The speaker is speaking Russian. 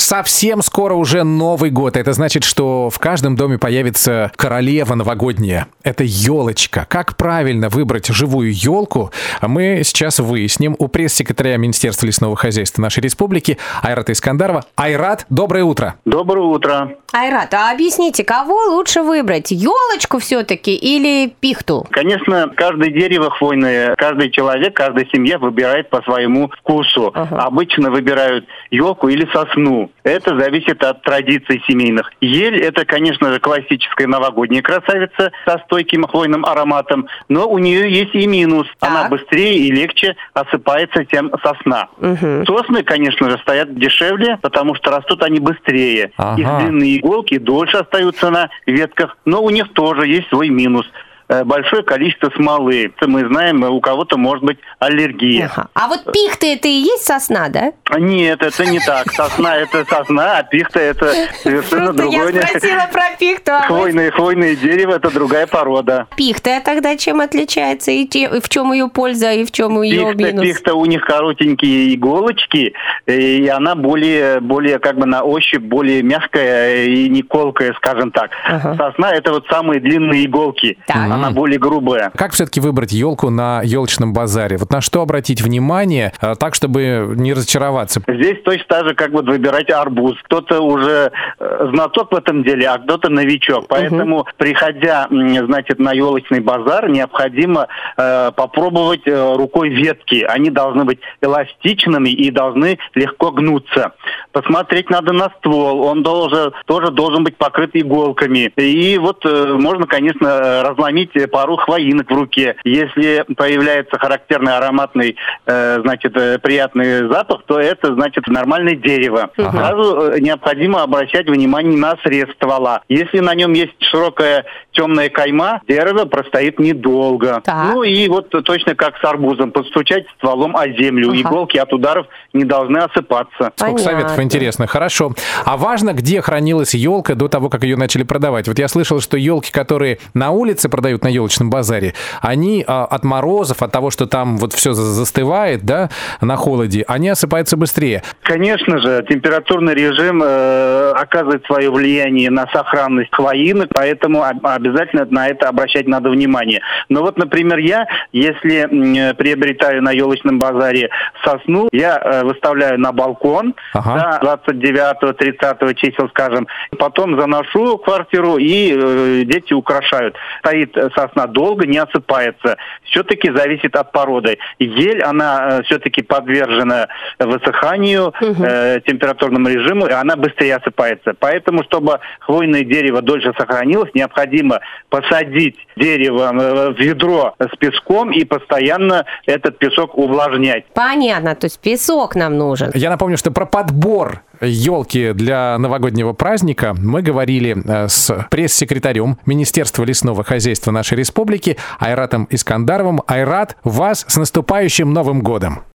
Совсем скоро уже Новый год. Это значит, что в каждом доме появится королева новогодняя. Это елочка. Как правильно выбрать живую елку, мы сейчас выясним у пресс-секретаря Министерства лесного хозяйства нашей республики Айрата Искандарова. Айрат, доброе утро. Доброе утро. Айрат, а объясните, кого лучше выбрать? Елочку все-таки или пихту? Конечно, каждое дерево хвойное, каждый человек, каждая семья выбирает по своему вкусу. Ага. Обычно выбирают елку или сосну. Это зависит от традиций семейных. Ель – это, конечно же, классическая новогодняя красавица со стойким хвойным ароматом, но у нее есть и минус. Так. Она быстрее и легче осыпается, чем сосна. Угу. Сосны, конечно же, стоят дешевле, потому что растут они быстрее. Ага. Их длинные иголки дольше остаются на ветках, но у них тоже есть свой минус – большое количество смолы. Мы знаем, у кого-то может быть аллергия. Ага. А вот пихта это и есть сосна, да? Нет, это не так. Сосна это сосна, а пихта это совершенно другое. Я спросила про пихту. А хвойное, хвойное дерево это другая порода. Пихта тогда чем отличается и в чем ее польза и в чем ее минус? Пихта у них коротенькие иголочки, и она более, более как бы на ощупь более мягкая и не колкая, скажем так. Сосна это вот самые длинные иголки. Так она более грубая. Как все-таки выбрать елку на елочном базаре? Вот на что обратить внимание, э, так, чтобы не разочароваться? Здесь точно так же, как вот выбирать арбуз. Кто-то уже э, знаток в этом деле, а кто-то новичок. Поэтому, угу. приходя, значит, на елочный базар, необходимо э, попробовать э, рукой ветки. Они должны быть эластичными и должны легко гнуться. Посмотреть надо на ствол. Он должен, тоже должен быть покрыт иголками. И вот э, можно, конечно, разломить иметь пару хвоинок в руке. Если появляется характерный ароматный, э, значит, э, приятный запах, то это, значит, нормальное дерево. Ага. Сразу э, необходимо обращать внимание на срез ствола. Если на нем есть широкая темная кайма, дерево простоит недолго. Так. Ну и вот точно как с арбузом, постучать стволом о землю. Ага. Иголки от ударов не должны осыпаться. Сколько Понятно. советов интересно. Хорошо. А важно, где хранилась елка до того, как ее начали продавать? Вот я слышал, что елки, которые на улице продают на елочном базаре, они а, от морозов, от того, что там вот все застывает, да, на холоде, они осыпаются быстрее. Конечно же, температурный режим э, оказывает свое влияние на сохранность хвоинок, поэтому обязательно на это обращать надо внимание. Но вот, например, я, если приобретаю на елочном базаре сосну, я э, выставляю на балкон ага. да, 29-30 чисел, скажем, потом заношу квартиру и э, дети украшают. Стоит сосна долго не осыпается. Все-таки зависит от породы. Ель, она э, все-таки подвержена высыханию, угу. э, температурному режиму, и она быстрее осыпается. Поэтому, чтобы хвойное дерево дольше сохранилось, необходимо посадить дерево э, в ведро с песком и постоянно этот песок увлажнять. Понятно, то есть песок нам нужен. Я напомню, что про подбор елки для новогоднего праздника мы говорили э, с пресс-секретарем Министерства лесного хозяйства нашей республики Айратом Искандаровым. Айрат, вас с наступающим Новым годом!